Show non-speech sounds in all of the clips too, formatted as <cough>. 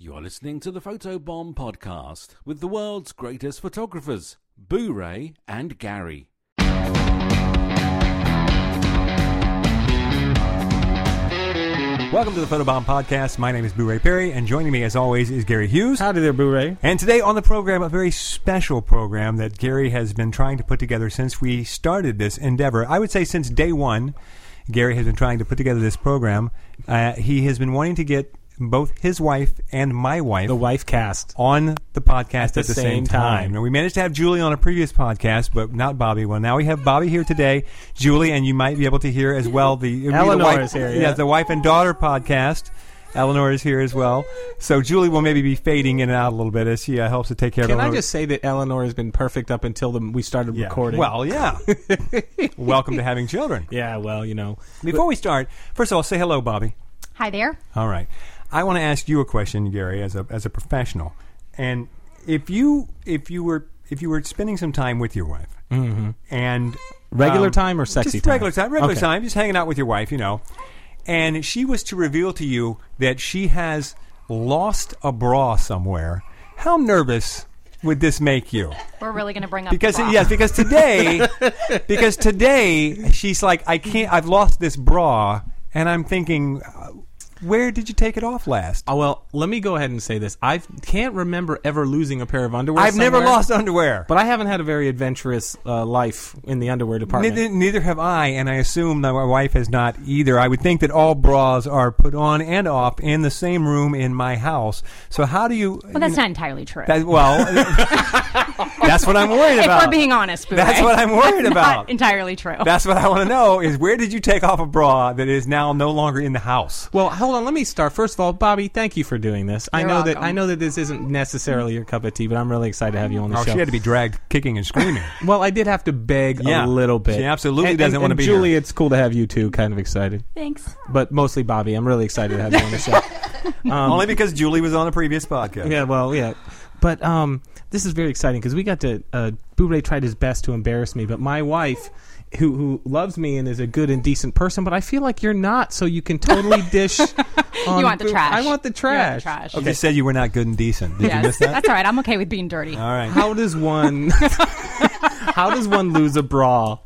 You're listening to the Photobomb podcast with the world's greatest photographers, Boo Ray and Gary. Welcome to the Photobomb Podcast. My name is Boo Ray Perry, and joining me, as always, is Gary Hughes. Howdy there, Boo Ray. And today on the program, a very special program that Gary has been trying to put together since we started this endeavor. I would say since day one, Gary has been trying to put together this program. Uh, he has been wanting to get both his wife and my wife The wife cast. on the podcast at the the, same, same time. time. Now, we managed to have Julie on a previous podcast, but not Bobby. Well, now we have Bobby here today, Julie, and you might be able to hear as well the it'll the Eleanor wife, is here, yeah. the wife and daughter podcast. Eleanor is here as well, so Julie will maybe be fading in and out a little bit as she uh, helps to take care Can of. I Eleanor. just say that Eleanor has been perfect up until the, we started Yeah. recording? Well, yeah. <laughs> Welcome to having children. yeah, well, you know. Before we start, first of all, say hello, Bobby. Hi there. All right. I want to ask you a question, Gary, as a as a professional. And if you if you were if you were spending some time with your wife and Regular um, time or sexy just time? regular time, regular Okay. time, just hanging out with your wife, you know, and she was to reveal to you that she has lost a bra somewhere, how nervous would this make you? We're really going to bring up Because the bra. yes, because today, <laughs> because today she's like, I can't. I've lost this bra, and I'm thinking, uh, where did you take it off last? Oh, well, let me go ahead and say this. I can't remember ever losing a pair of underwear. I've never somewhere, lost underwear. But I haven't had a very adventurous uh, life in the underwear department. Neither, neither have I, and I assume that my wife has not either. I would think that all bras are put on and off in the same room in my house. So how do you? well, that's not entirely true. That, well, <laughs> <laughs> that's what I'm worried about. if we're being honest, Boo That's what I'm worried That's about. Not entirely true. That's what I want to know: is where did you take off a bra that is now no longer in the house? Well, hold on. Let me start. First of all, Bobby, thank you for doing this. I You're know that. I know that this isn't necessarily your cup of tea, but I'm really excited to have you on the Oh, show. she had to be dragged kicking and screaming. <laughs> Well, I did have to beg Yeah. a little bit. She absolutely And- doesn't and- wanna be Julie, here. it's cool to have you too. Kind of excited, Thanks. but mostly Bobby. I'm really excited to have you on the show. <laughs> Um, Only because Julie was on a previous podcast. yeah, well, yeah, but um, this is very exciting because we got to. Uh, Boo tried his best to embarrass me, but my wife. Who, who loves me and is a good and decent person, but I feel like you're not, so you can totally <laughs> dish. You want the trash. I want the You want trash. the trash. You just said you were not good and decent. Did you miss that? That's all right. I'm okay with being dirty. All right. How does one? <laughs> <laughs> how does one lose a bra?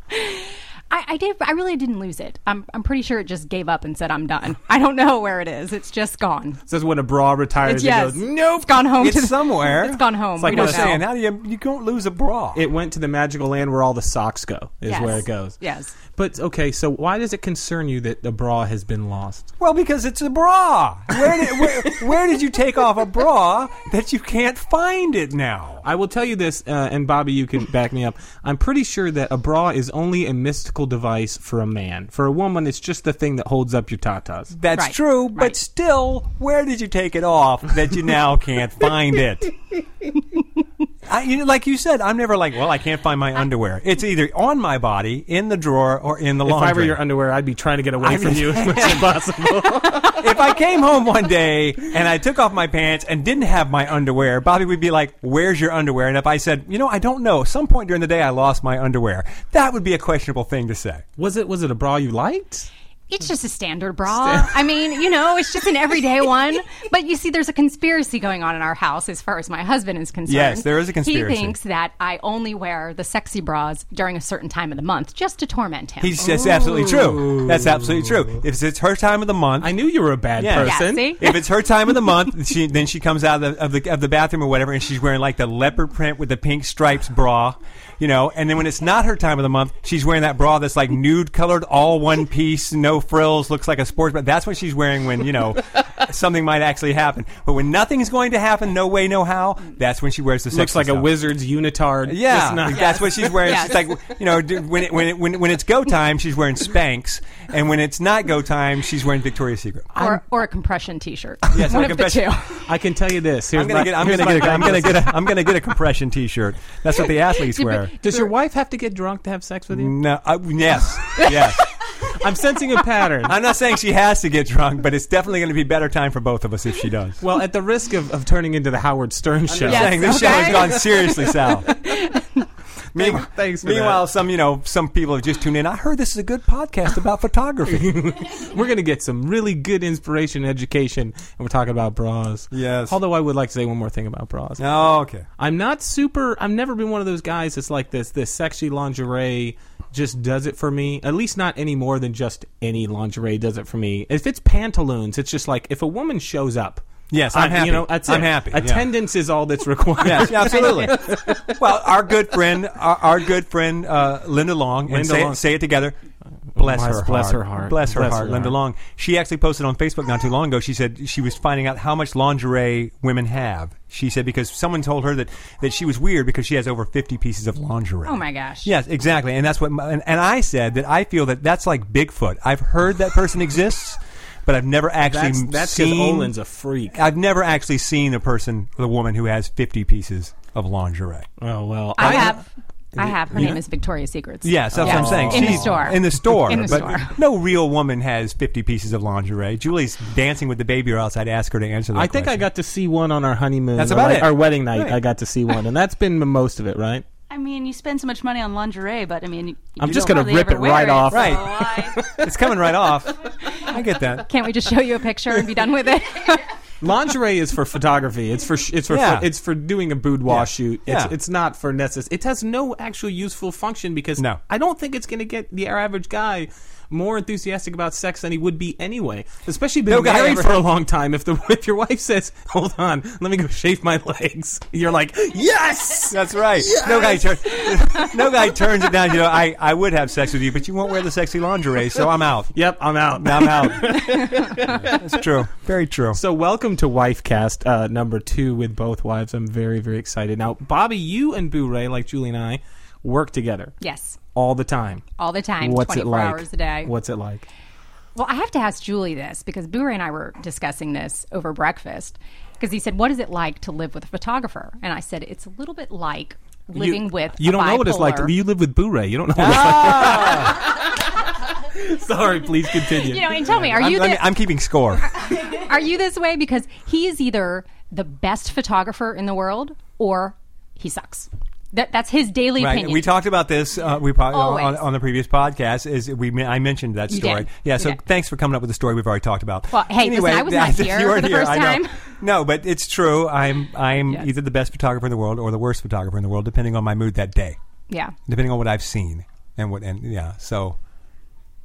I, I did. I really didn't lose it. I'm. I'm pretty sure it just gave up and said, "I'm done." I don't know where it is. It's just gone. Says when a bra retires, It's it yes. goes, nope. It's gone home. It's to the, somewhere. It's gone home. It's like we what don't I'm saying, how do you you don't lose a bra? It went to the magical land where all the socks go. Is Yes. where it goes. Yes. But okay, so why does it concern you that the bra has been lost? well, because it's a bra. Where did where, where did you take off a bra that you can't find it now? I will tell you this, uh, and Bobby, you can back me up. I'm pretty sure that a bra is only a mystical device for a man. For a woman, it's just the thing that holds up your tatas. That's Right, true, but right. still, where did you take it off that you now can't find it? <laughs> I, you know, like you said, I'm never like, well, I can't find my underwear. It's either on my body, in the drawer, or in the laundry. If laundry. I were your underwear, I'd be trying to get away I from mean- you as much as possible. <laughs> if I came home one day and I took off my pants and didn't have my underwear, Bobby would be like, "Where's your underwear?" And if I said, "You know, I don't know. Some point during the day I lost my underwear," that would be a questionable thing to say. was it was it a bra you liked? It's just a standard bra. I mean, you know, it's just an everyday <laughs> one. But you see, there's a conspiracy going on in our house as far as my husband is concerned. Yes, there is a conspiracy. He thinks that I only wear the sexy bras during a certain time of the month just to torment him. He's that's absolutely true. That's absolutely true. If it's her time of the month, I knew you were a bad Yeah. Yeah, person. see? if it's her time of the month, <laughs> she, then she comes out of the, of the of the bathroom or whatever, and she's wearing like the leopard print with the pink stripes bra, you know. And then when it's not her time of the month, she's wearing that bra that's like nude colored, all one piece, no frills, looks like a sports bra. That's what she's wearing when you know <laughs> something might actually happen. But when nothing's going to happen, no way, no how, that's when she wears the Looks sexy like a wizard's unitard. Yeah, Just not- that's what she's wearing. Yes. She's like, you know, when it, when it, when when it's go time, she's wearing Spanx, and when it's not go time, she's wearing Victoria's Secret. or, or a compression T-shirt. <laughs> Yes, one or of the two. I can tell you this. Here's I'm gonna my, get. I'm gonna get. A, I'm gonna get. A, I'm gonna get a compression T-shirt. That's what the athletes wear. Does your wife have to get drunk to have sex with you? No. Uh, yes. Yes. <laughs> I'm sensing a pattern. I'm not saying she has to get drunk, but it's definitely going to be better time for both of us if she does. well, at the risk of, of turning into the Howard Stern show, Yes, saying this show has gone seriously south. <laughs> <laughs> Meanwhile, thanks meanwhile some you know some people have just tuned in. I heard this is a good podcast about photography. <laughs> We're going to get some really good inspiration and education, and we're talking about bras. Yes. Although I would like to say one more thing about bras. oh, okay. I'm not super. I've never been one of those guys that's like this. This sexy lingerie just does it for me. At least not any more than just any lingerie does it for me. If it's pantaloons, it's just like if a woman shows up. Yes, I'm I- happy. You know, that's I'm it. happy, yeah. Attendance is all that's required. Yes, <laughs> absolutely. well, our good friend, our, our good friend uh, Linda Long, and say, Long. It, say it together. Bless Bless- her, bless her heart. Bless her Bless heart, her Linda heart. Long. She actually posted on Facebook not too long ago. She said she was finding out how much lingerie women have. She said because someone told her that, that she was weird because she has over 50 pieces of lingerie. Oh my gosh. Yes, exactly, and that's what. My, and, and I said that I feel that that's like Bigfoot. I've heard that person exists, but I've never actually That's that's because seen. Olin's a freak. I've never actually seen a person, a woman who has 50 pieces of lingerie. Oh well, I have. I have. Her Yeah. name is Victoria's Secrets. Yes, that's what I'm Yes. saying. In the She's- store. In the store. In the but store. no real woman has 50 pieces of lingerie. Julie's dancing with the baby, or else I'd ask her to answer that I think I question. got to see one on our honeymoon. That's or about like it. Our wedding night, Right. I got to see one, and that's been most of it, right? I mean, you spend so much money on lingerie, but I mean, you I'm you just don't gonna rip it wear right off. Right. <laughs> It's coming right off. <laughs> I get that. Can't we just show you a picture and be done with it? <laughs> Lingerie is for photography. It's for sh- it's for Yeah. it's for doing a boudoir Yeah. shoot. It's Yeah. it's not for necess. It has no actual useful function because No. I don't think it's going to get the average guy more enthusiastic about sex than he would be anyway. Especially been No married for a long time. If the <laughs> if your wife says, "Hold on, let me go shave my legs," <laughs> you're like, "Yes." That's right. No guy turns. <laughs> no guy turns it down. You know, I, I would have sex with you, but you won't wear the sexy lingerie, so I'm out. Yep, I'm out. I'm out. That's true. Very true. So welcome to Wifecast uh, number two with both wives. I'm very very excited. Now, Bobby, you and Boo Ray, like Julie and I, work together yes. All the time. All the time. What's it 24 like? hours a day. What's it like? Well, I have to ask Julie this because Boo and I were discussing this over breakfast because he said, "What is it like to live with a photographer?" And I said, "It's a little bit like living you, with You don't know what it's like. You live with Boo You don't know what Ah! it's <laughs> like. Sorry, please continue. You know, and tell me, are I'm, you me- I'm keeping score. <laughs> are you this way because he is either the best photographer in the world or he sucks. That, that's his daily Right. opinion. We talked about this. Uh, we pro- Always. on, on the previous podcast. Is we I mentioned that You story. did. Yeah. You So did. thanks for coming up with the story we've already talked about. Well, hey, listen, I was not <laughs> here you weren't for the here, first I know. time. No, but it's true. I'm I'm Yes. either the best photographer in the world or the worst photographer in the world, depending on my mood that day, yeah. depending on what I've seen and what and yeah. So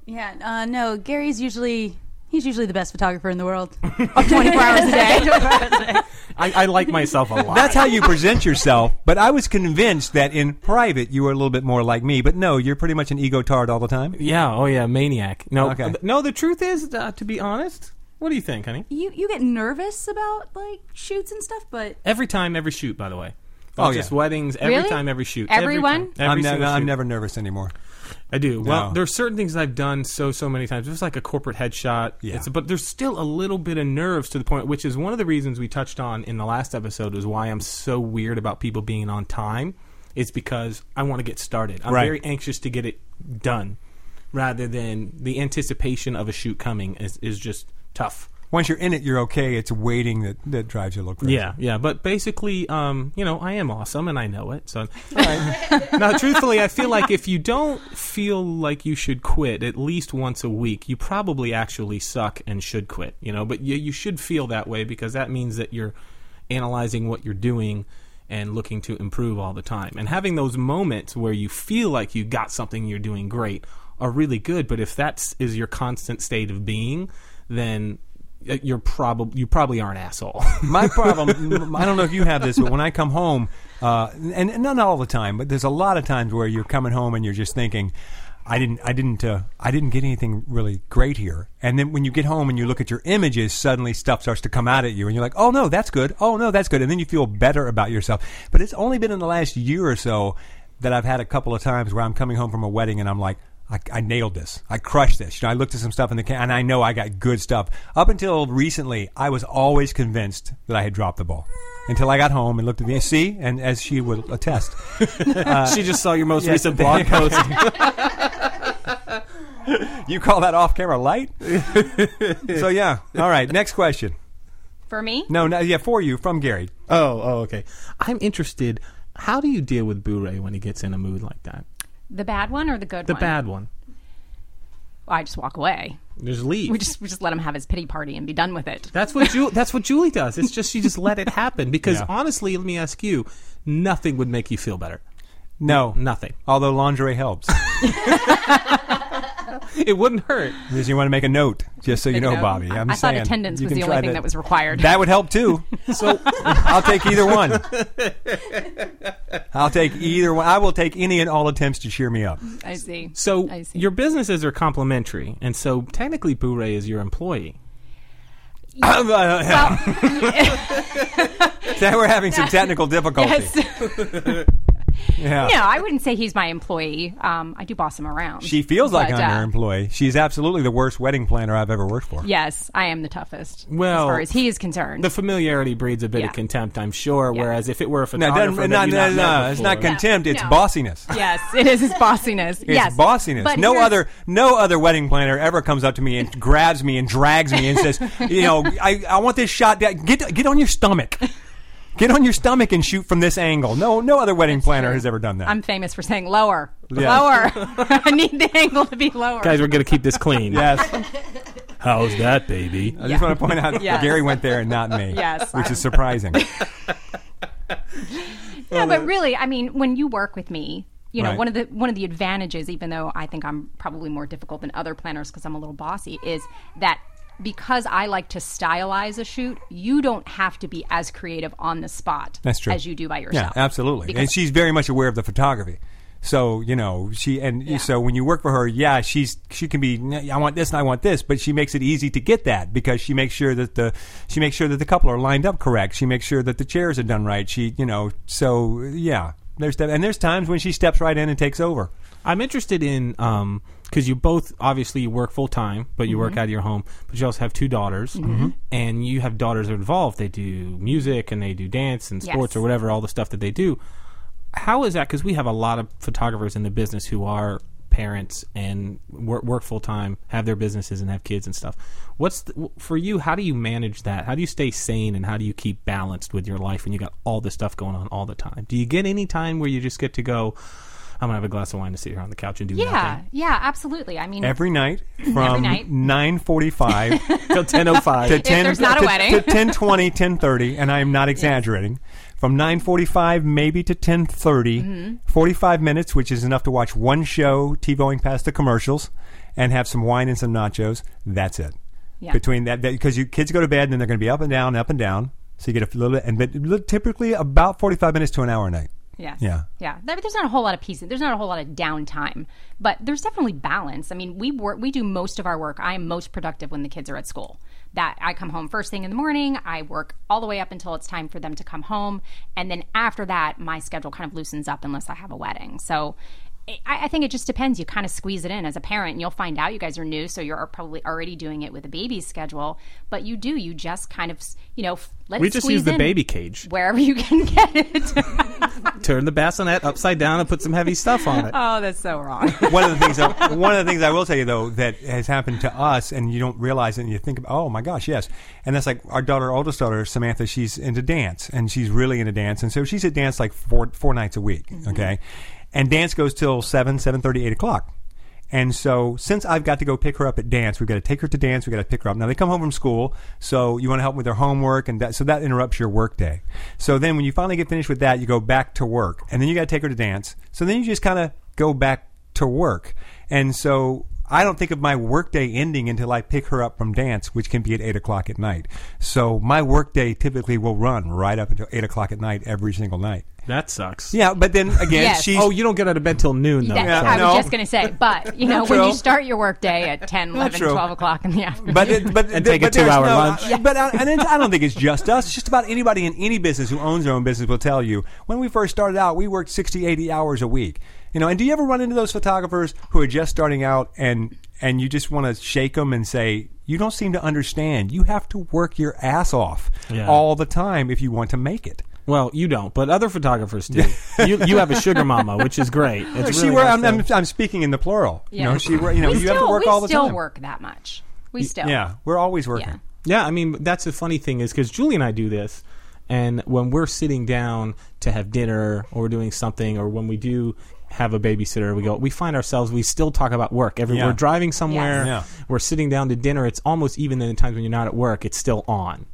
yeah, uh, no, Gary's usually he's usually the best photographer in the world. <laughs> 24 hours a day. <laughs> I, I like myself a lot. that's how you present yourself. But I was convinced that in private you were a little bit more like me. But no, you're pretty much an ego tard all the time. yeah. Oh yeah, maniac. No. Okay. No. The truth is, uh, to be honest, what do you think, honey? you you get nervous about like shoots and stuff, but Every time, every shoot. By the way. Oh, Not just yeah. weddings. Every Really? time, every shoot. Everyone? Every, time. I'm, ne- single I'm never nervous anymore. I do. Well, No. there's certain things I've done so so many times. It's like a corporate headshot. Yeah. It's, but there's still a little bit of nerves to the point, which is one of the reasons we touched on in the last episode, is why I'm so weird about people being on time. It's because I want to get started. I'm Right. very anxious to get it done, rather than the anticipation of a shoot coming is is just tough. Once you're in it, you're okay. It's waiting that, that drives you a little crazy. Yeah, yeah, but basically, um, you know, I am awesome, and I know it. So, <laughs> <laughs> now, truthfully, I feel like if you don't feel like you should quit at least once a week, you probably actually suck and should quit. You know, but you, you should feel that way because that means that you're analyzing what you're doing and looking to improve all the time. And having those moments where you feel like you got something you're doing great are really good. But if that is your constant state of being, then you're probably you probably are an asshole. <laughs> My problem, I don't know if you have this, but when I come home, uh, and, and not all the time, but there's a lot of times where you're coming home and you're just thinking, I didn't, I didn't, uh, I didn't get anything really great here. And then when you get home and you look at your images, suddenly stuff starts to come out at you, and you're like, oh no, that's good. Oh no, that's good. And then you feel better about yourself. But it's only been in the last year or so that I've had a couple of times where I'm coming home from a wedding and I'm like. I, I nailed this. I crushed this. You know, I looked at some stuff in the can, and I know I got good stuff. Up until recently, I was always convinced that I had dropped the ball. Until I got home and looked at the see, and as she would attest, <laughs> uh, she just saw your most yes, recent blog <laughs> post. <laughs> you call that off-camera light? so yeah. All right. Next question. For me? No, no, yeah, for you from Gary. oh, oh, okay. I'm interested. How do you deal with Boo-Ray when he gets in a mood like that? The bad one or the good one? The one? bad one. I just walk away. Just leave. We just we just let him have his pity party and be done with it. That's what Ju- <laughs> that's what Julie does. It's just you just let it happen because Yeah. honestly, let me ask you, nothing would make you feel better. No, Nothing. although lingerie helps. <laughs> <laughs> It wouldn't hurt. Because you want to make a note, just so you Make a know, note. Bobby. I'm I thought saying, attendance you was the only thing that was required. That would help too. <laughs> So I'll take either one. I'll take either one. I will take any and all attempts to cheer me up. I see. So I see. your businesses are complementary, and so technically, Boo-Ray is your employee. Uh, well, That <laughs> we're having some technical difficulties. yes. Yeah. no, I wouldn't say he's my employee. Um, I do boss him around. She feels like But, I'm uh, her employee. She's absolutely the worst wedding planner I've ever worked for. Yes, I am the toughest. Well, as far as he is concerned. The familiarity breeds a bit Yeah. of contempt, I'm sure. Yeah. Whereas if it were a No, photographer, doesn't, that no, you no, not no, it's not before- contempt. It's No. bossiness. yes, it is his bossiness. <laughs> It's yes, bossiness. But no other no other wedding planner ever comes up to me and <laughs> grabs me and drags me and says, you know, I, I want this shot. Get get on your stomach. Get on your stomach and shoot from this angle. No, no other wedding planner true. has ever done that. I'm famous for saying lower, Yeah. lower. <laughs> I need the angle to be lower. Guys, we're going to keep this clean. yes, How's that, baby? I just want to point out Yes. Gary went there and not me. Yes, which I'm- is surprising. <laughs> No, but really, I mean, when you work with me, you know, Right. one of the one of the advantages, even though I think I'm probably more difficult than other planners because I'm a little bossy, is that because I like to stylize a shoot, you don't have to be as creative on the spot That's true. as you do by yourself. Yeah, absolutely. Because- and she's very much aware of the photography. So you know she and Yeah. so when you work for her, yeah, she's she can be. I want this and I want this, but she makes it easy to get that because she makes sure that the she makes sure that the couple are lined up correct. She makes sure that the chairs are done right. She you know so yeah. There's and there's times when she steps right in and takes over. I'm interested in um because you both obviously you work full time, but you Mm-hmm. work out of your home, but you also have two daughters, and you have daughters that are involved. They do music and they do dance and sports Yes. or whatever, all the stuff that they do. How is that? Because we have a lot of photographers in the business who are parents and work, work full time, have their businesses and have kids and stuff. What's the, for you? How do you manage that? How do you stay sane and how do you keep balanced with your life when you got all this stuff going on all the time? Do you get any time where you just get to go? I'm gonna have a glass of wine to sit here on the couch and do yeah, nothing yeah, absolutely. I mean, Every night from night. nine forty <laughs> five till 10:05. to 10 there's not a to, wedding. to 10:20 10:30 and I'm not exaggerating from 9:45 maybe to 10:30 Mm-hmm. 45 minutes which is enough to watch one show TiVoing past the commercials and have some wine and some nachos that's it Yeah. between that because you kids go to bed and then they're going to be up and down up and down so you get a little and but typically about 45 minutes to an hour a night Yes. Yeah. Yeah. There- There's not a whole lot of peace. There's not a whole lot of downtime, but there's definitely balance. I mean, we work, we do most of our work. I am most productive when the kids are at school. That I come home first thing in the morning. I work all the way up until it's time for them to come home, and then after that, my schedule kind of loosens up unless I have a wedding. So. I, I think it just depends. You kind of squeeze it in as a parent, and you'll find out you guys are new, so you're probably already doing it with a baby's schedule. But you do, you just kind of, you know, f- let we it just use the baby cage. wherever you can get it. <laughs> Turn the bassinet upside down and put some heavy stuff on it. oh, that's so wrong. <laughs> one of the things that, one of the things I will tell you though that has happened to us and you don't realize it and you think about oh my gosh yes and that's like our daughter oldest daughter Samantha she's into dance and she's really into dance and so she's at dance like four four nights a week mm-hmm. okay and dance goes till seven seven thirty eight o'clock and so, since I've got to go pick her up at dance, we've got to take her to dance. We've got to pick her up. Now they come home from school, so you want to help with their homework, and that, so that interrupts your work day. So then, when you finally get finished with that, you go back to work, and then you got to take her to dance. So then you just kind of go back to work, and so I don't think of my workday ending until I pick her up from dance, which can be at eight o'clock at night. So my workday typically will run right up until eight o'clock at night every single night. That sucks. Yeah, but then again, Yes. she's Oh, you don't get out of bed till noon though. That, Yeah, I no. was just going to say, but, you know, when true. you start your work day at 10, 11, true. 12 o'clock in the afternoon. but it, but And but take a there's two-hour no- lunch. But I, and it's, I don't think it's just us. It's just about anybody in any business who owns their own business will tell you. When we first started out, we worked 60, 80 hours a week. You know, and do you ever run into those photographers who are just starting out and and you just want to shake them and say, "You don't seem to understand. You have to work your ass off Yeah. all the time if you want to make it." Well, you don't, but other photographers do. you you have a sugar mama, which is great. It's she really wor- nice I'm, I'm, I'm speaking in the plural. You know, she wor- you know we you still, have to work all the time. We still time. work that much. We still. Yeah, we're always working. Yeah. Yeah, I mean that's the funny thing is because Julie and I do this, And when we're sitting down to have dinner or doing something, or when we do have a babysitter, we go. We find ourselves we still talk about work. Every Yeah. we're driving somewhere, Yeah. we're sitting down to dinner. It's almost even in the times when you're not at work. It's still on.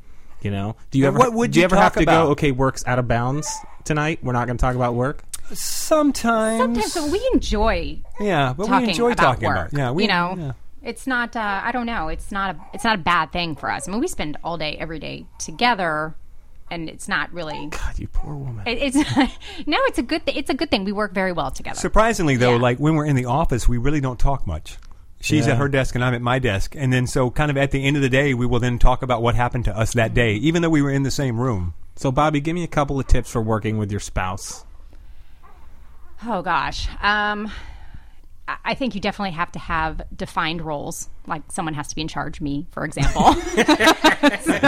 You know? Do you And ever? what would do you, you ever have to about? go? Okay, work's out of bounds tonight. We're not going to talk about work. Sometimes. Sometimes so we enjoy Yeah, but talking we enjoy about talking work. about. Yeah, we you know, yeah. it's not. Uh, I don't know. It's not a. It's not a bad thing for us. I mean, we spend all day, every day together, and it's not really. God, you poor woman. It, it's <laughs> no. It's a good. Th- it's a good thing. We work very well together. Surprisingly, though, Yeah. like when we're in the office, we really don't talk much. She's Yeah. at her desk and I'm at my desk, and then so kind of at the end of the day, we will then talk about what happened to us that day, even though we were in the same room. So, Bobby, give me a couple of tips for working with your spouse. Oh gosh. Um, I- I think you definitely have to have defined roles. Like someone has to be in charge. Me, for example. <laughs> so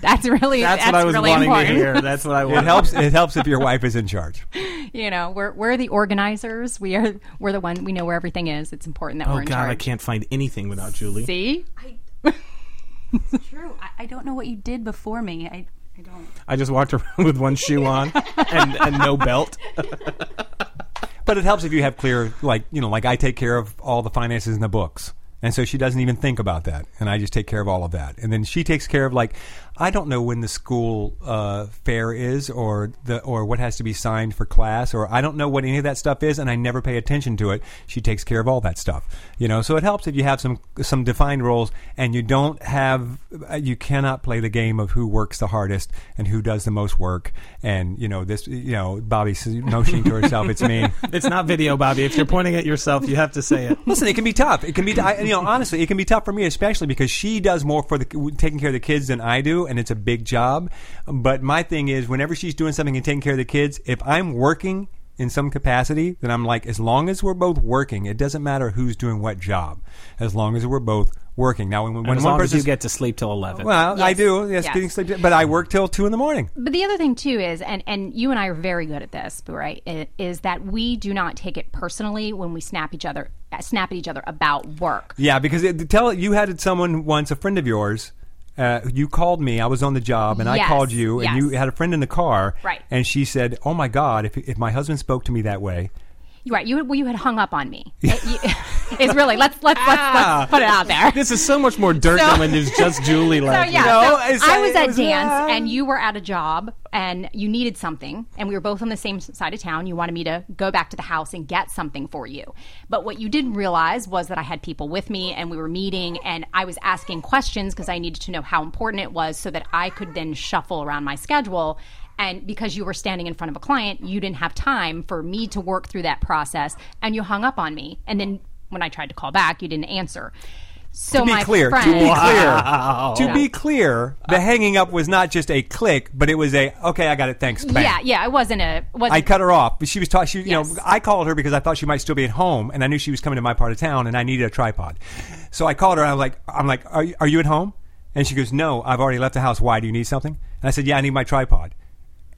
that's really That's, what I was really wanting important. to hear. That's what I want. It helps. It helps if your wife is in charge. You know, we're we're the organizers. We are we're the one. We know where everything is. It's important that Oh we're in God, charge. I can't find anything without Julie. See, <laughs> True. I, I don't know what you did before me. I, I don't. I just walked around <laughs> with one shoe on and, and no belt. But it helps if you have clear, like you know, like I take care of all the finances and the books, and so she doesn't even think about that, and I just take care of all of that, and then she takes care of like I don't know when the school uh, fair is, or the or what has to be signed for class, or I don't know what any of that stuff is, and I never pay attention to it. She takes care of all that stuff, you know. So it helps if you have some some defined roles, and you don't have uh, you cannot play the game of who works the hardest and who does the most work, and you know this, you know, Bobby's <laughs> motioning to herself, it's me. <laughs> It's not video, Bobby. If you're pointing at yourself, you have to say it. Listen, it can be tough. It can be, I, you know, honestly, it can be tough for me, especially because she does more for the taking care of the kids than I do, and it's a big job. But my thing is, whenever she's doing something and taking care of the kids, if I'm working in some capacity, then I'm like, as long as we're both working, it doesn't matter who's doing what job, as long as we're both working. Now, when, when as one long as person you get to sleep till eleven. well, I do, yes, Yes. getting sleep, but I work till two in the morning. But the other thing too is, and and you and I are very good at this, Boo, right? Is that we do not take it personally when we snap each other, uh, snap at each other about work. Yeah, because it, tell you had someone once, a friend of yours. Uh, you called me. I was on the job, and I called you, and you had a friend in the car. Right. And she said, "Oh my God, if if my husband spoke to me that way, You're right. You had- well, you had hung up on me. It- you- <laughs> it's really let's let's let's, Ah. let's put it out there. This is so much more dirt So- than when there's just <laughs> Julie So left. yeah, No, so I was at was, dance uh, and you were at a job and you needed something and we were both on the same side of town. You wanted me to go back to the house and get something for you. But what you didn't realize was that I had people with me and we were meeting and I was asking questions because I needed to know how important it was so that I could then shuffle around my schedule. And because you were standing in front of a client, you didn't have time for me to work through that process and you hung up on me. And then when I tried to call back, you didn't answer. So to be my clear, friend, to be Wow. clear, to be clear, the hanging up was not just a click, but it was a okay, I got it, thanks." Bang. Yeah, yeah, it wasn't a. Wasn't, I cut her off. But she was talking. She, you know, I called her because I thought she might still be at home, and I knew she was coming to my part of town, and I needed a tripod. So I called her. And I was like, "I'm like, are you, are you at home?" And she goes, "No, I've already left the house. Why? Do you need something?" And I said, "Yeah, I need my tripod."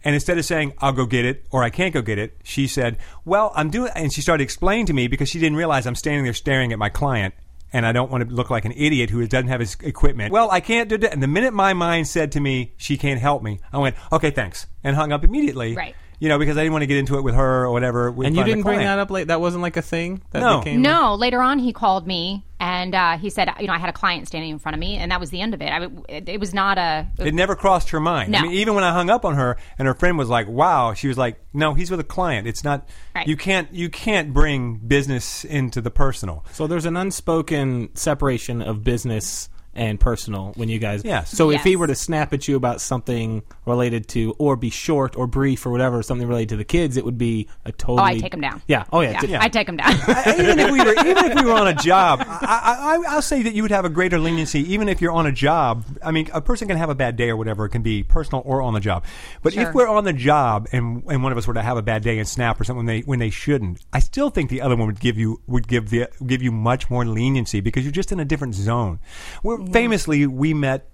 And instead of saying, I'll go get it or I can't go get it, she said, Well, I'm doing, and she started explaining to me because she didn't realize I'm standing there staring at my client and I don't want to look like an idiot who doesn't have his equipment. Well, I can't do that. And the minute my mind said to me, She can't help me, I went, Okay, thanks. And hung up immediately. Right. You know, because I didn't want to get into it with her or whatever. with And you front the didn't bring client. that up late. That wasn't like a thing. That No. became No, later on he called me and uh, he said, you know, I had a client standing in front of me, and that was the end of it. I, w- it, it was not a. It never crossed her mind. I No. mean, even when I hung up on her, and her friend was like, "Wow," she was like, "No, he's with a client. It's not. Right. You can't. You can't bring business into the personal." So there's an unspoken separation of business and personal when you guys. Yeah. So if he were to snap at you about something related to, or be short or brief or whatever, something related to the kids, it would be a totally. Oh, I take him down. Yeah. Oh yeah. Yeah, t- I take him down. I- even if we were even if we were on a job, <laughs> I, I, I'll say that you would have a greater leniency even if you're on a job. I mean, a person can have a bad day or whatever. It can be personal or on the job. But Sure. if we're on the job and and one of us were to have a bad day and snap or something when they when they shouldn't, I still think the other one would give you would give the give you much more leniency because you're just in a different zone. We're, Famously, we met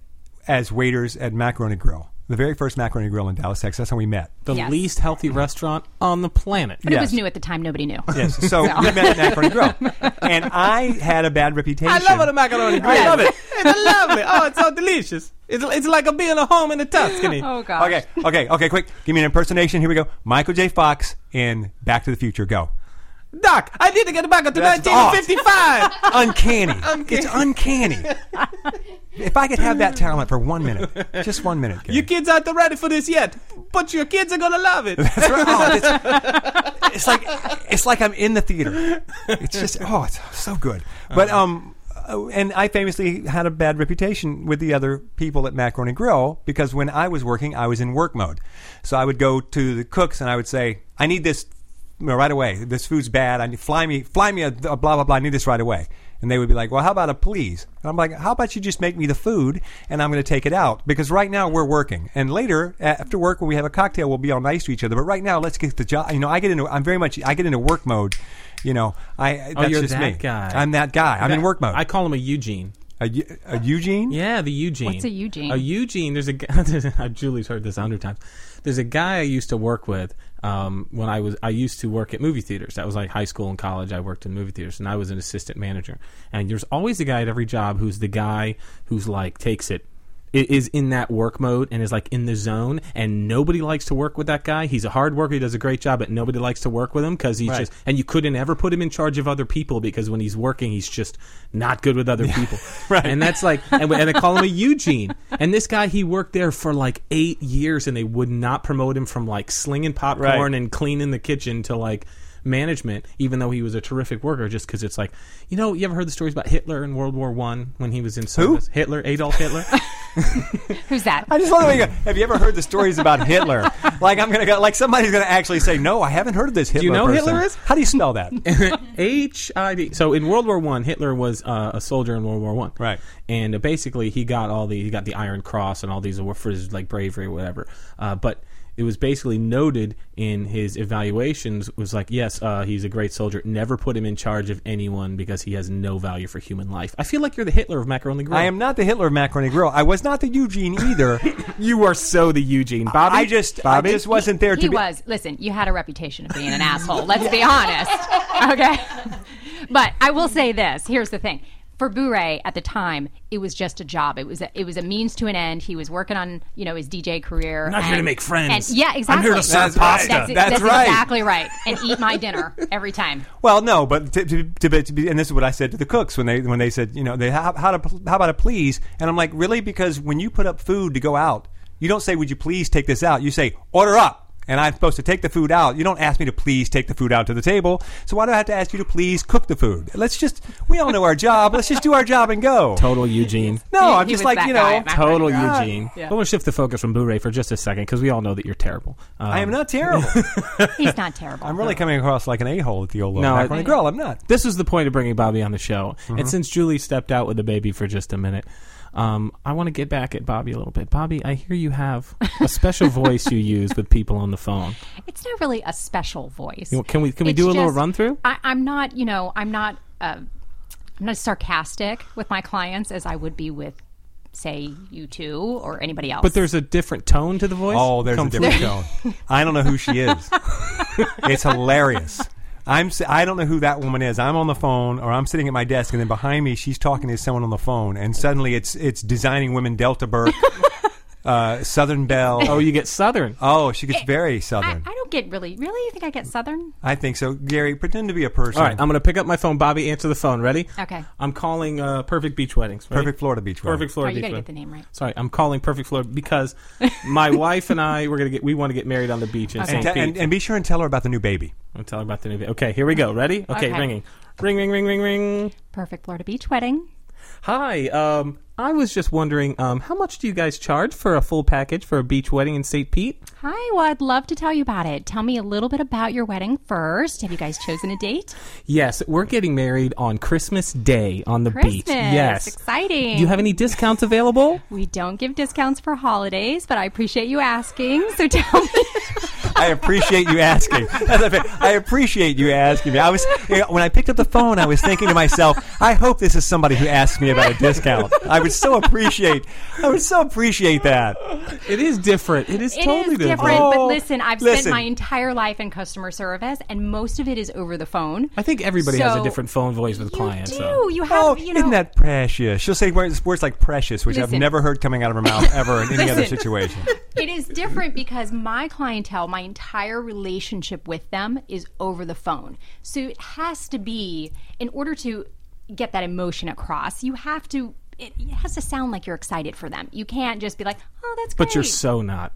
as waiters at Macaroni Grill. the very first macaroni grill in Dallas, Texas. That's how we met. The Yes. least healthy restaurant on the planet. But it was Yes. new at the time. Nobody knew. Yes. So <laughs> we met at Macaroni Grill, and I had a bad reputation. I love a macaroni grill. I love it. <laughs> It's lovely. Oh, it's so delicious. It's, it's like a being a home in the Tuscany. <laughs> Oh gosh. Okay, okay, okay. Quick, give me an impersonation. Here we go. Michael J. Fox in Back to the Future. Go. Doc, I need to get back to That's 1955. <laughs> Uncanny. It's uncanny. if I could have that talent for one minute, just one minute. Gary. you kids aren't ready for this yet, but your kids are gonna love it. That's right. Oh, it's, <laughs> it's like it's like I'm in the theater. It's just oh, it's so good. But um, uh, and I famously had a bad reputation with the other people at Macaroni Grill because when I was working, I was in work mode. So I would go to the cooks and I would say, "I need this right away. This food's bad. I need fly me, fly me a, a blah blah blah. I need this right away." And they would be like, "Well, how about a please?" And I'm like, "How about you just make me the food, and I'm going to take it out because right now we're working, and later after work when we have a cocktail, we'll be all nice to each other. But right now, let's get the job. You know, I get into, I'm very much, I get into work mode. You know, I oh, that's Oh, you're just that me. guy. I'm that guy. I'm in work mode. I call him a Eugene. a, Eu- a Eugene. Yeah, the Eugene. What's a Eugene? A Eugene. There's a guy. <laughs> Julie's heard this a hundred times. There's a guy I used to work with um, when I was. I used to work at movie theaters. That was like high school and college. I worked in movie theaters, and I was an assistant manager. And there's always a guy at every job who's the guy who's like takes it. Is in that work mode and is like in the zone, and nobody likes to work with that guy. He's a hard worker; he does a great job, but nobody likes to work with him because he's Right. just. And you couldn't ever put him in charge of other people because when he's working, he's just not good with other people. <laughs> Right. And that's like, and, and they call him a Eugene. And this guy, he worked there for like eight years, and they would not promote him from like slinging popcorn Right. and cleaning the kitchen to like management, even though he was a terrific worker. Just because it's like, you know, you ever heard the stories about Hitler in World War One when he was in service? Hitler, Adolf Hitler. <laughs> Who's that? I just want to go. Have you ever heard the stories about Hitler? <laughs> like I'm gonna go. Like somebody's gonna actually say, "No, I haven't heard of this Hitler." you know who person." Hitler is? How do you spell that? <laughs> H I D. So in World War One, Hitler was uh, a soldier in World War One, Right. And uh, basically, he got all the he got the Iron Cross and all these awards for his like bravery or whatever. Uh, but it was basically noted in his evaluations was like, yes, uh, he's a great soldier. Never put him in charge of anyone because he has no value for human life. I feel like you're the Hitler of Macaroni Grill. I am not the Hitler of Macaroni Grill. I was not the Eugene either. <laughs> You are so the Eugene, Bobby. I just, Bobby? I just wasn't there to He be. was. Listen, you had a reputation of being an <laughs> asshole. Let's be honest. Okay. <laughs> But I will say this. Here's the thing. For Bure at the time, it was just a job. It was a, it was a means to an end. He was working on you know his DJ career. I'm not here to make friends. and- yeah, I'm exactly. here to serve That's right. pasta. That's, That's that's right. exactly right. And eat my dinner every time. Well, no, but to, to, to, be- to be, and this is what I said to the cooks when they when they said, you know, they how, how to how about a please? And I'm like, really? Because when you put up food to go out, you don't say, "Would you please take this out?" You say, "Order up." And I'm supposed to take the food out. You don't ask me to please take the food out to the table. So why do I have to ask you to please cook the food? Let's just we all know our job. Let's just do our job and go. Total Eugene. No, He- I'm he just like you know. Total Grill. Eugene. Yeah. I want to shift the focus from Boo Ray for just a second because we all know that you're terrible. Um, I am not terrible. <laughs> He's not terrible. I'm really coming across like an a hole at the old No, macaroni I- grill. I'm not. This is the point of bringing Bobby on the show. Mm-hmm. And since Julie stepped out with the baby for just a minute, um, I want to get back at Bobby a little bit. Bobby, I hear you have a special <laughs> voice you use with people on the phone. It's not really a special voice. You know, can we can we It's do a little run through? I, I'm not, you know, I'm not, uh, I'm not as sarcastic with my clients as I would be with, say, you two or anybody else. But there's a different tone to the voice. Oh, there's Come a different tone. I don't know who she is. <laughs> it's hilarious. I'm s- I don't know who that woman is. I'm on the phone or I'm sitting at my desk and then behind me she's talking to someone on the phone and suddenly it's it's designing women Delta Burke, <laughs> uh, Southern Belle. Oh, you get Southern. Oh, she gets very Southern. I don't get really, really. You think I get Southern? I think so. Gary, pretend to be a person. All right, I'm going to pick up my phone. Bobby, answer the phone. Ready? Okay. I'm calling uh, Perfect Beach Weddings. Ready? Perfect Florida Beach. wedding. Perfect Oh, Florida you Beach got to get the name right. Sorry, I'm calling Perfect Florida because <laughs> my wife and I we're gonna get we want to get married on the beach in Okay. And, St. te- and, Pete. and be sure and tell her about the new baby. I'm telling about the new. Baby. Okay, here we go. Ready? <laughs> Okay, Okay. ringing. Ring, ring, ring, ring, ring. Perfect Florida Beach wedding. Hi. Um, I was just wondering, um, how much do you guys charge for a full package for a beach wedding in St. Pete? Hi, well, I'd love to tell you about it. Tell me a little bit about your wedding first. Have you guys chosen a date? Yes, we're getting married on Christmas Day on the Christmas. beach. Yes. Exciting. Do you have any discounts available? We don't give discounts for holidays, but I appreciate you asking. So <laughs> tell me. I appreciate you asking. That's a fa- I appreciate you asking me. I was you know, when I picked up the phone, I was thinking to myself, I hope this is somebody who asks me about a discount. I would so appreciate. I would so appreciate that. It is different. It is It totally is different, Oh, but listen, I've listen. spent my entire life in customer service, and most of it is over the phone. I think everybody has a different phone voice with You clients. do. so. You have. Oh, you know, isn't that precious? She'll say words, words like precious, which I've never heard coming out of her mouth ever in any other situation. <laughs> it is different because my clientele, my entire relationship with them is over the phone. So it has to be, in order to get that emotion across, you have to. It, it has to sound like you're excited for them. You can't just be like, "Oh, that's great." But you're so not.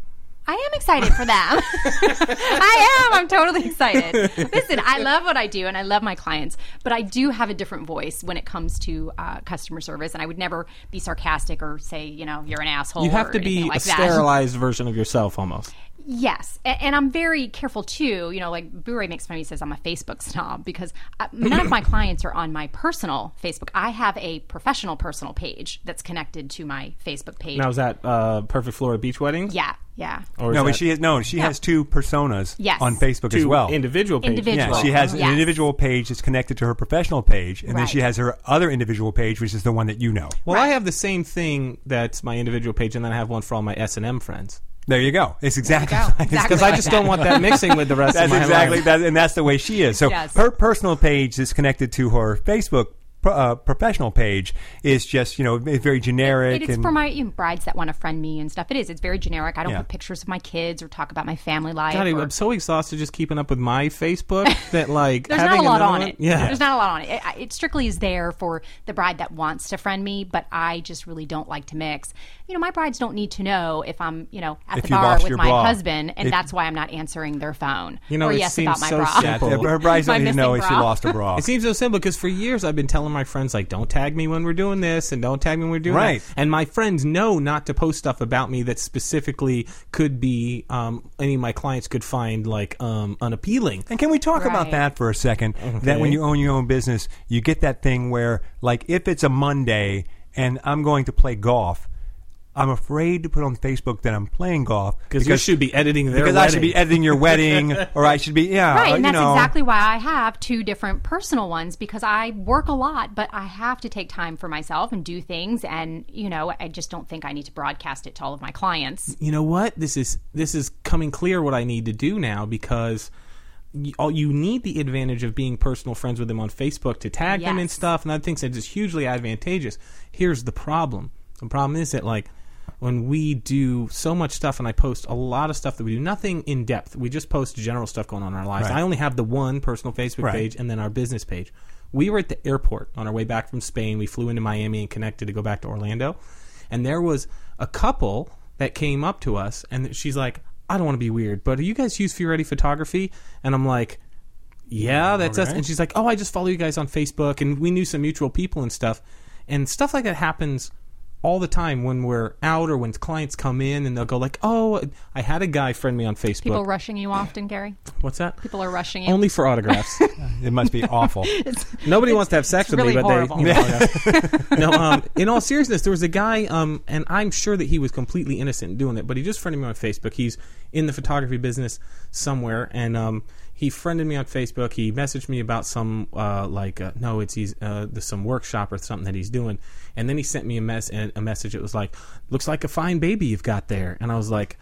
I am excited for them. <laughs> I am. I'm totally excited. Listen, I love what I do and I love my clients, but I do have a different voice when it comes to uh, customer service, and I would never be sarcastic or say, you know, you're an asshole. You have to be like a that. sterilized version of yourself almost. Yes, and, and I'm very careful too. You know, like Bure makes fun of me, says I'm a Facebook snob because uh, none of my <laughs> clients are on my personal Facebook. I have a professional personal page that's connected to my Facebook page. Now is that uh, Perfect Florida Beach Wedding? yeah, yeah. Or is No, but she has no. She has two personas Yes. on Facebook two as well. individual pages? Individual. Yeah, she has an individual page that's connected to her professional page, and then she has her other individual page, which is the one that you know. Well, I have the same thing that's my individual page, and then I have one for all my S and M friends. There you go. It's exactly go. <laughs> like- Exactly. Because I just don't want that mixing with the rest That's of my exactly life. that, and that's the way she is. So Yes. her personal page is connected to her Facebook pro- uh, professional page. Is just you know very generic. It is and, for my you know, brides that want to friend me and stuff. It is. It's very generic. I don't Yeah. put pictures of my kids or talk about my family life. God, or- I'm so exhausted just keeping up with my Facebook <laughs> that like There's not a lot on one- it. Yeah, There's not a lot on it. it. It strictly is there for the bride that wants to friend me, but I just really don't like to mix. You know, my brides don't need to know if I'm, you know, at If the bar with my bra. husband, and If- that's why I'm not answering their phone. You know, or it yes seems about my so bra. yeah, simple. her brides <laughs> don't need to know if she lost her bra. It seems so simple because for years I've been telling my friends like, "Don't tag me when we're doing this, and don't tag me when we're doing Right. that." And my friends know not to post stuff about me that specifically could be um, any of my clients could find like um, unappealing. And can we talk about that for a second? That when you own your own business, you get that thing where, like, if it's a Monday and I'm going to play golf, I'm afraid to put on Facebook that I'm playing golf Because you should be editing their because I should be editing your wedding, <laughs> or I should be yeah, Right, uh, and you that's know. exactly why I have two different personal ones because I work a lot, but I have to take time for myself and do things. And you know, I just don't think I need to broadcast it to all of my clients. you know what this is this is coming clear what I need to do now because you, all, you need the advantage of being personal friends with them on Facebook to tag them and stuff and I think that is hugely advantageous. Here's the problem. The problem is that like when we do so much stuff and I post a lot of stuff that we do nothing in depth. We just post general stuff going on in our lives. Right. I only have the one personal Facebook Right. page and then our business page. We were at the airport on our way back from Spain. We flew into Miami and connected to go back to Orlando. And there was a couple that came up to us and she's like, I don't want to be weird, but do you guys use Fury Photography? And I'm like, yeah, that's us. And she's like, oh, I just follow you guys on Facebook. And we knew some mutual people and stuff. And stuff like that happens all the time when we're out or when clients come in and they'll go like, oh, I had a guy friend me on Facebook. People rushing you often, Gary. What's that? People are rushing you. Only for autographs. <laughs> It must be awful. <laughs> Nobody wants to have sex with really me, but horrible. they. You know, no, um, in all seriousness, there was a guy, um, and I'm sure that he was completely innocent in doing it, but he just friended me on Facebook. He's in the photography business somewhere, and um, he friended me on Facebook. He messaged me about some uh, like uh, no, it's he's uh, some workshop or something that he's doing, and then he sent me a mess a message. It was like, looks like a fine baby you've got there, and I was like.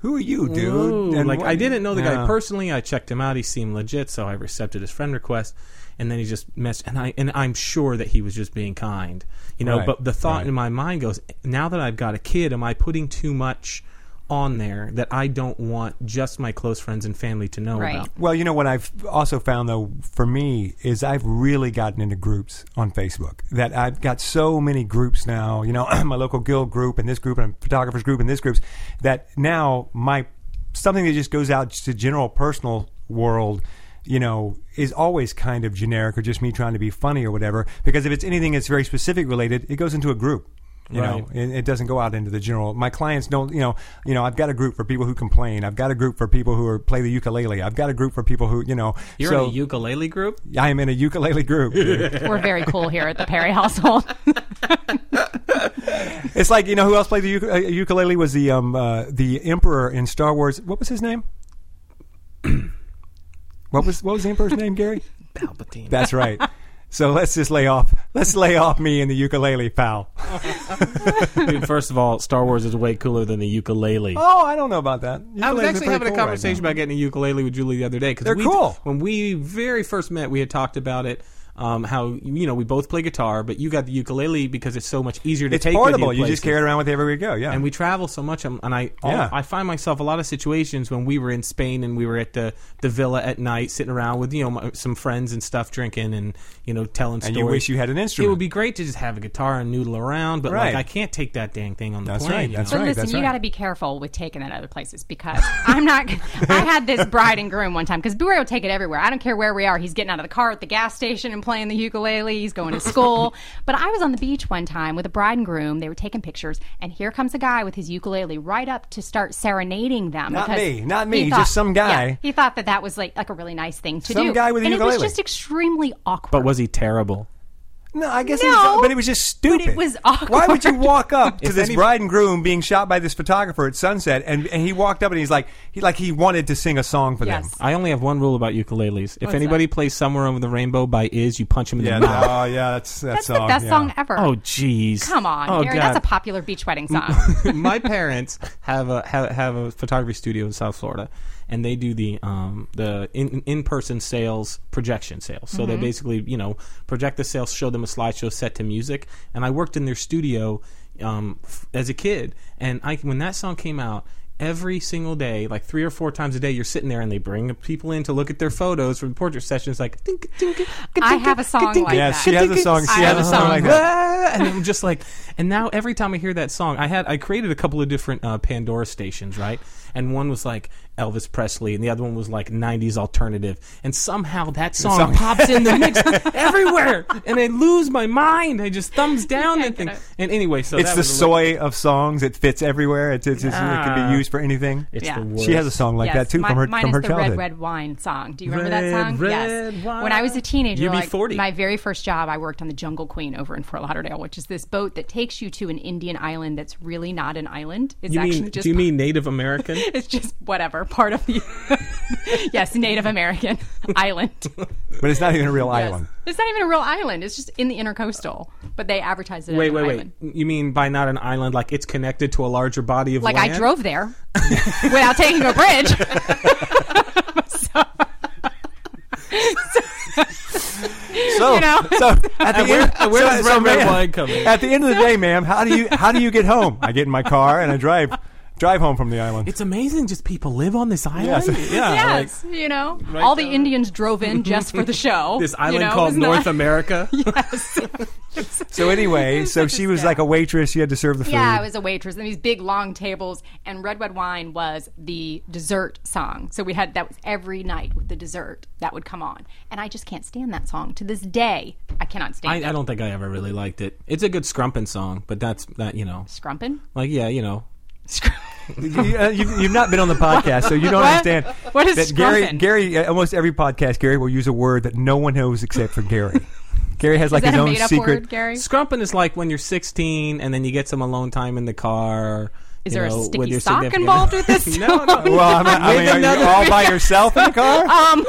Who are you, dude? And like what- I didn't know the guy personally. I checked him out. He seemed legit, so I accepted his friend request. And then he just messed, and I and I'm sure that he was just being kind, you know. Right, But the thought right. in my mind goes, now that I've got a kid, am I putting too much on there that I don't want just my close friends and family to know Right. about? Well, you know what I've also found though for me is I've really gotten into groups on Facebook. That I've got so many groups now. You know, <clears throat> my local guild group and this group and photographers group and this groups. That now my something that just goes out to general personal world. You know, is always kind of generic or just me trying to be funny or whatever. Because if it's anything that's very specific related, it goes into a group. You Right. know, it, it doesn't go out into the general. My clients don't, you know, you know. I've got a group for people who complain. I've got a group for people who are, play the ukulele. I've got a group for people who, you know. You're so in a ukulele group. I am in a ukulele group. <laughs> We're very cool here at the Perry household. <laughs> it's like you know who else played the uk- uh, ukulele was the um uh, the emperor in Star Wars. What was his name? <clears throat> what was what was the emperor's name, Gary? Palpatine. That's right. <laughs> So let's just lay off. Let's lay off me and the ukulele, pal. <laughs> Dude, first of all, Star Wars is way cooler than the ukulele. Oh, I don't know about that. I was Ukuleles are actually pretty having cool a right conversation now. about getting a ukulele with Julie the other day because They're cool. When we very first met, we had talked about it. Um, how you know we both play guitar, but you got the ukulele because it's so much easier to It's take. portable. With You, you, just carry it around with you everywhere you go. Yeah. and we travel so much um, and i all, Yeah. i find myself a lot of situations when we were in spain and we were at the, the villa at night sitting around with you know my, some friends and stuff drinking and you know telling and stories you wish you had an instrument. it would be great to just have a guitar and noodle around but Right. like i can't take that dang thing on the That's plane right, you that's know? But right, listen, that's you right. got to be careful with taking it other places because <laughs> I'm not. I had this bride and groom one time because Bure will take it everywhere. I don't care where we are. He's getting out of the car at the gas station and playing the ukulele. He's going to school. <laughs> but I was on the beach one time with a bride and groom. They were taking pictures, and here comes a guy with his ukulele right up to start serenading them. Not me, not he me, just some guy. yeah, he thought that that was like like a really nice thing to Some do. guy with a and it was just extremely awkward. but was he terrible No, I guess No, it was, but it was just stupid. but it was awkward. Why would you walk up <laughs> to If this any- bride and groom being shot by this photographer at sunset, and, and he walked up and he's like, he like he wanted to sing a song for Yes. them. i only have one rule about ukuleles if What's anybody plays somewhere over the rainbow by is you punch him in Yeah, the mouth oh yeah, that's that That's song. the best yeah. song ever. oh jeez Come on, oh, Gary. That's a popular beach wedding <laughs> song. my parents have a have, have a photography studio in South Florida, and they do the um the in in person sales projection sales. So Mm-hmm. they basically you know project the sales, show them a slideshow set to music, and I worked in their studio um f- as a kid, and I when that song came out. Every single day, like three or four times a day, you're sitting there and they bring people in to look at their photos for the portrait sessions. Like, "Tink, tink, I have a song tink, like Yeah, that. she has a song. She I has a a song song. like that. And I'm just like, and now every time I hear that song, I had I created a couple of different uh, Pandora stations, right? And one was like Elvis Presley, and the other one was like '90s alternative, and somehow that song, song- pops in the mix <laughs> everywhere, and I lose my mind. I just thumbs down can't and thing. And anyway, so It's that the was a little- soy of songs. It fits everywhere. It's, it's, it's, it can be used for anything. It's Yeah. the worst. She has a song like yes, that too mi- from her mine from is her the childhood. Red Red Wine song. Do you remember Red, that song? red yes. wine. When I was a teenager, You'd be like 40. my very first job, I worked on the Jungle Queen over in Fort Lauderdale, which is this boat that takes you to an Indian island that's really not an island. It's You actually mean? just Do you mean Native American? <laughs> it's just whatever part of the <laughs> yes Native American <laughs> island. But it's not even a real Yes. island. It's not even a real island. It's just in the intercoastal, but they advertise it. wait, as wait, an wait. island. You mean by not an island? Like it's connected to a larger body of land? Like land? I drove there <laughs> without taking a bridge. So, You know? so at the end, where so- does so, red, red ma'am, wine come in? At the end of the day, ma'am, how do you how do you get home? I get in my car and I drive drive home from the island. It's amazing. Just people live on this island. Yes. <laughs> Yeah. like- yes, you know, all the Indians drove in just for the <laughs> show. this you island know, called it's North not- <laughs> America. Yes. So anyway, so she was Yeah. like a waitress. She had to serve the food. yeah, I was a waitress, and these big long tables, and red red wine was the dessert song. So we had that was every night with the dessert that would come on, and I just can't stand that song to this day. I cannot stand I, it. I don't think I ever really liked it. It's a good scrumpin' song, but that's that you know, Scrumpin. like yeah, you know, you, uh, you, you've not been on the podcast, so you don't What? understand. What is that Gary? Gary, uh, almost every podcast, Gary will use a word that no one knows except for Gary. <laughs> Gary has like Is that his a own made up secret. word, Gary? scrumpin' is like when you're 16 and then you get some alone time in the car. Is there know, a with sticky your sock significant- involved with this? <laughs> no, no. Well, I'm, I mean, are you all <laughs> by yourself in the car? Um,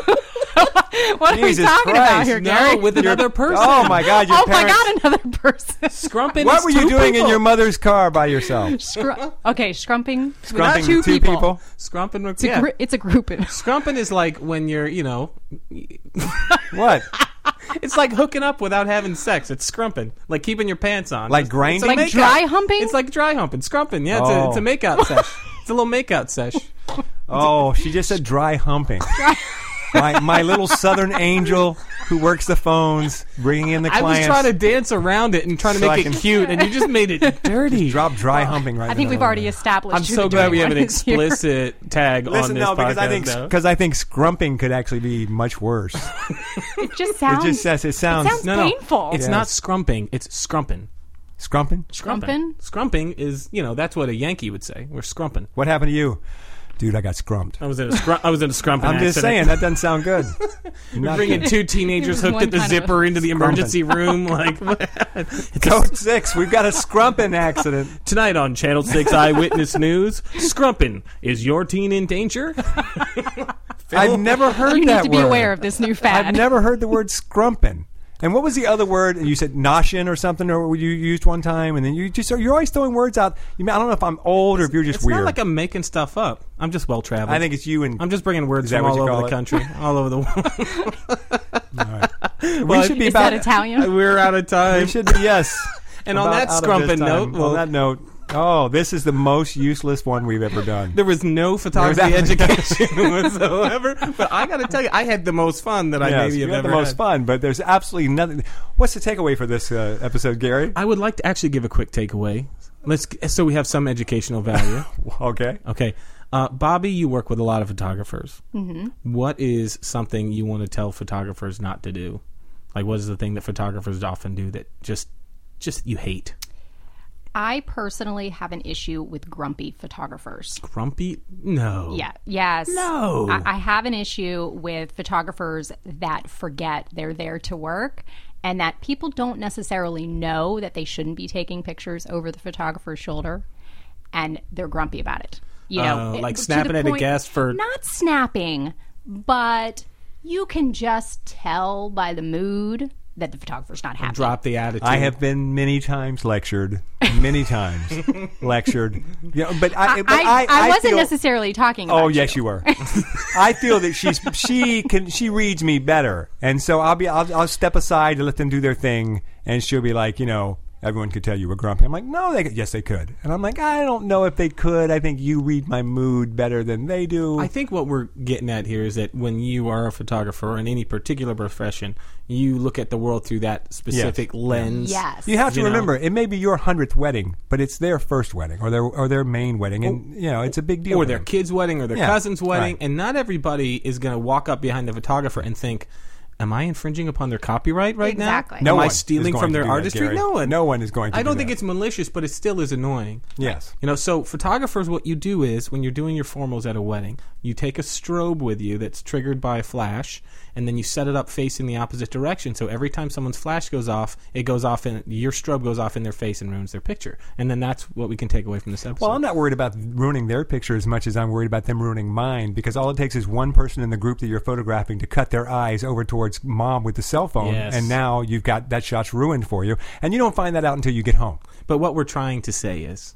<laughs> what are we Jesus talking about Christ. here, No, Gary? with another person. <laughs> oh my God! Your oh my parents- god, another person. <laughs> Scrumpin' What is were you two doing in your mother's car by yourself? Scru- okay, scrumping. Scrumping two, with two people. people? Scrumpin', It's, a gr- it's a group. Scrumpin' is like when you're, you know, What? it's like hooking up without having sex. It's scrumping, like keeping your pants on. Like It's- grinding? it's a Like makeout. dry humping? It's like dry humping, scrumpin'. Yeah, it's, Oh. a, it's a oh. makeout sesh. It's a little makeout sesh. Oh, she just said dry humping. My my little southern angel who works the phones, bringing in the I was clients. trying to dance around it and trying to So make I it can- cute, and you just made it <laughs> dirty. drop dry humping right. I think the we've middle of already it. established. I'm who so the glad we have an one is here. explicit tag on Listen, this no, because I podcast think now. because I think scrumping could actually be much worse. <laughs> It just sounds. It just says it sounds, sounds no, no, painful. It's Yes. not scrumping. It's scrumping. scrumping. Scrumpin'? Scrumping is, you know, that's what a Yankee would say. We're scrumping. What happened to you, dude? I got scrumped. I was in a scrum- I was in a scrumping. I'm just accident. saying that doesn't sound good. <laughs> Not bringing good. two teenagers hooked at the zipper into the emergency room. <laughs> Like what? It's a- Code six. We've got a scrumping accident. tonight on Channel Six Eyewitness News, scrumping is your teen in danger? <laughs> I've never heard you need that to be word. aware of this new fad. I've never heard the word scrumpin'. And what was the other word? You said noshin or something, or you used one time, and then you just you're always throwing words out. You mean, I don't know if I'm old or if you're just It's weird. not like I'm making stuff up. I'm just well traveled. I think it's you and I'm just bringing words from all over call the it? country, <laughs> all over the world. we should be Is about that Italian? We're out of time. We should be yes. <laughs> And on that out of this scrumpin' time. note, well- on that note, oh, this is the most useless one we've ever done. There was no photography There was <laughs> education <laughs> whatsoever. But I got to tell you, I had the most fun that I yes, maybe you have had ever the most had. fun, but there's absolutely nothing. What's the takeaway for this uh, episode, Gary? I would like to actually give a quick takeaway. Let's so we have some educational value. <laughs> Okay. okay, uh, Bobby, you work with a lot of photographers. Mm-hmm. What is something you want to tell photographers not to do? Like, what is the thing that photographers often do that just just you hate? I personally have an issue with grumpy photographers. Grumpy? No. Yeah. Yes. No. I, I have an issue with photographers that forget they're there to work and that people don't necessarily know that they shouldn't be taking pictures over the photographer's shoulder and they're grumpy about it. You know, Oh, like the snapping at a guest for- not snapping, but you can just tell by the mood that the photographer's not happy. Drop the attitude. I have been many times lectured, many times <laughs> lectured. Yeah, but I, I, but I, I, wasn't feel- necessarily talking about Oh yes, you were. <laughs> I feel that she's she can she reads me better, and so I'll be I'll, I'll step aside to let them do their thing, and she'll be like, you know, everyone could tell you were grumpy. I'm like, no, they could- yes they could, and I'm like, I don't know if they could. I think you read my mood better than they do. I think what we're getting at here is that when you are a photographer in any particular profession, you look at the world through that specific lens. Yes. you have to you know. remember, it may be your hundredth wedding, but it's their first wedding or their or their main wedding, and you know it's a big deal. Or their them. kid's wedding or their Yeah, cousin's wedding, right. and not everybody is going to walk up behind the photographer and think, "Am I infringing upon their copyright right Exactly. now? No Am I one is stealing going from to their do that, artistry? Gary. no one. No one is going to I don't do think that. it's malicious, but it still is annoying. Yes. You know, so photographers, what you do is when you're doing your formals at a wedding, you take a strobe with you that's triggered by a flash, and then you set it up facing the opposite direction. So every time someone's flash goes off, it goes off in your strobe goes off in their face and ruins their picture. And then that's what we can take away from this episode. Well, I'm not worried about ruining their picture as much as I'm worried about them ruining mine because all it takes is one person in the group that you're photographing to cut their eyes over towards mom with the cell phone, Yes. and now you've got that shot's ruined for you, and you don't find that out until you get home. But what we're trying to say is,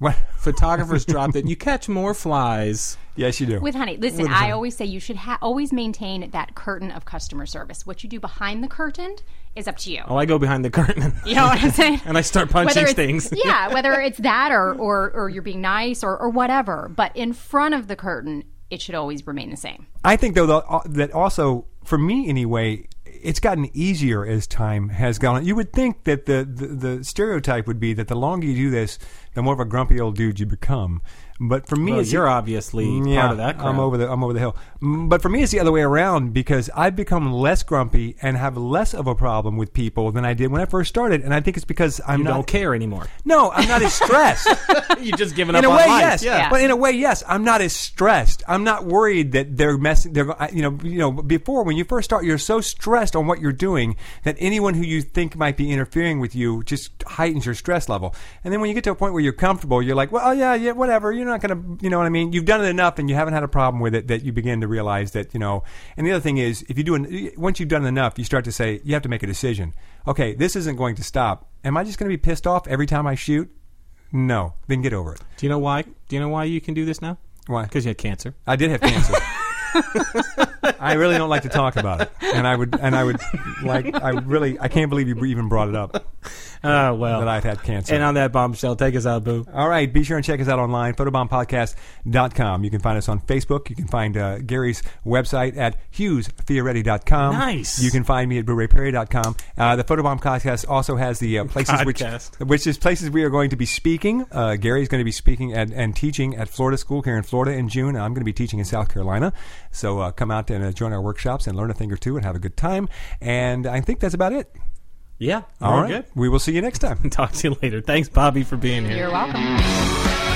What? <laughs> photographers dropped it. you catch more flies. Yes, you do. With honey, listen. I always say you should ha- always maintain that curtain of customer service. What you do behind the curtain is up to you. Oh, I go behind the curtain. <laughs> You know what I'm saying? <laughs> And I start punching Whether things. yeah, whether it's that or, or, or you're being nice or, or whatever. But in front of the curtain, it should always remain the same. I think though that- uh, that also for me anyway, it's gotten easier as time has gone on. You would think that the, the the stereotype would be that the longer you do this, the more of a grumpy old dude you become. But for me, Well, it's you're obviously yeah, part of that. Crowd. I'm over the I'm over the hill. But for me, it's the other way around because I've become less grumpy and have less of a problem with people than I did when I first started. And I think it's because I'm You not don't care anymore. No, I'm not as stressed. <laughs> you just giving in a on way, life. yes. Yeah. But in a way, yes. I'm not as stressed. I'm not worried that they're messing. They're you know you know before when you first start, you're so stressed on what you're doing that anyone who you think might be interfering with you just heightens your stress level. And then when you get to a point where you're comfortable, you're like, well, oh, yeah, yeah, whatever. You're not going to, you know what I mean? You've done it enough, and you haven't had a problem with it that you begin to realize that you know. And the other thing is, if you do an, once you've done enough, you start to say you have to make a decision. Okay, this isn't going to stop. Am I just going to be pissed off every time I shoot? No, then get over it. Do you know why? Do you know why you can do this now? Why? Because you had cancer. I did have cancer. <laughs> <laughs> I really don't like to talk about it, and I would, and I would like, I really, I can't believe you even brought it up <laughs> Oh well. that I've had cancer. and on that bombshell, take us out, boo. All right, be sure and check us out online, photobombpodcast.com. You can find us on Facebook. You can find uh, Gary's website at hughesfioretti.com. Nice. You can find me at boorayperry.com. Uh, the Photobomb podcast also has the uh, places which, which is places we are going to be speaking. Uh, Gary's going to be speaking at, and teaching at Florida School here in Florida in June. I'm going to be teaching in South Carolina. So uh, come out and uh, join our workshops and learn a thing or two and have a good time. And I think that's about it. Yeah. All right. good. We will see you next time. <laughs> Talk to you later. Thanks, Bobby, for being here. You're welcome.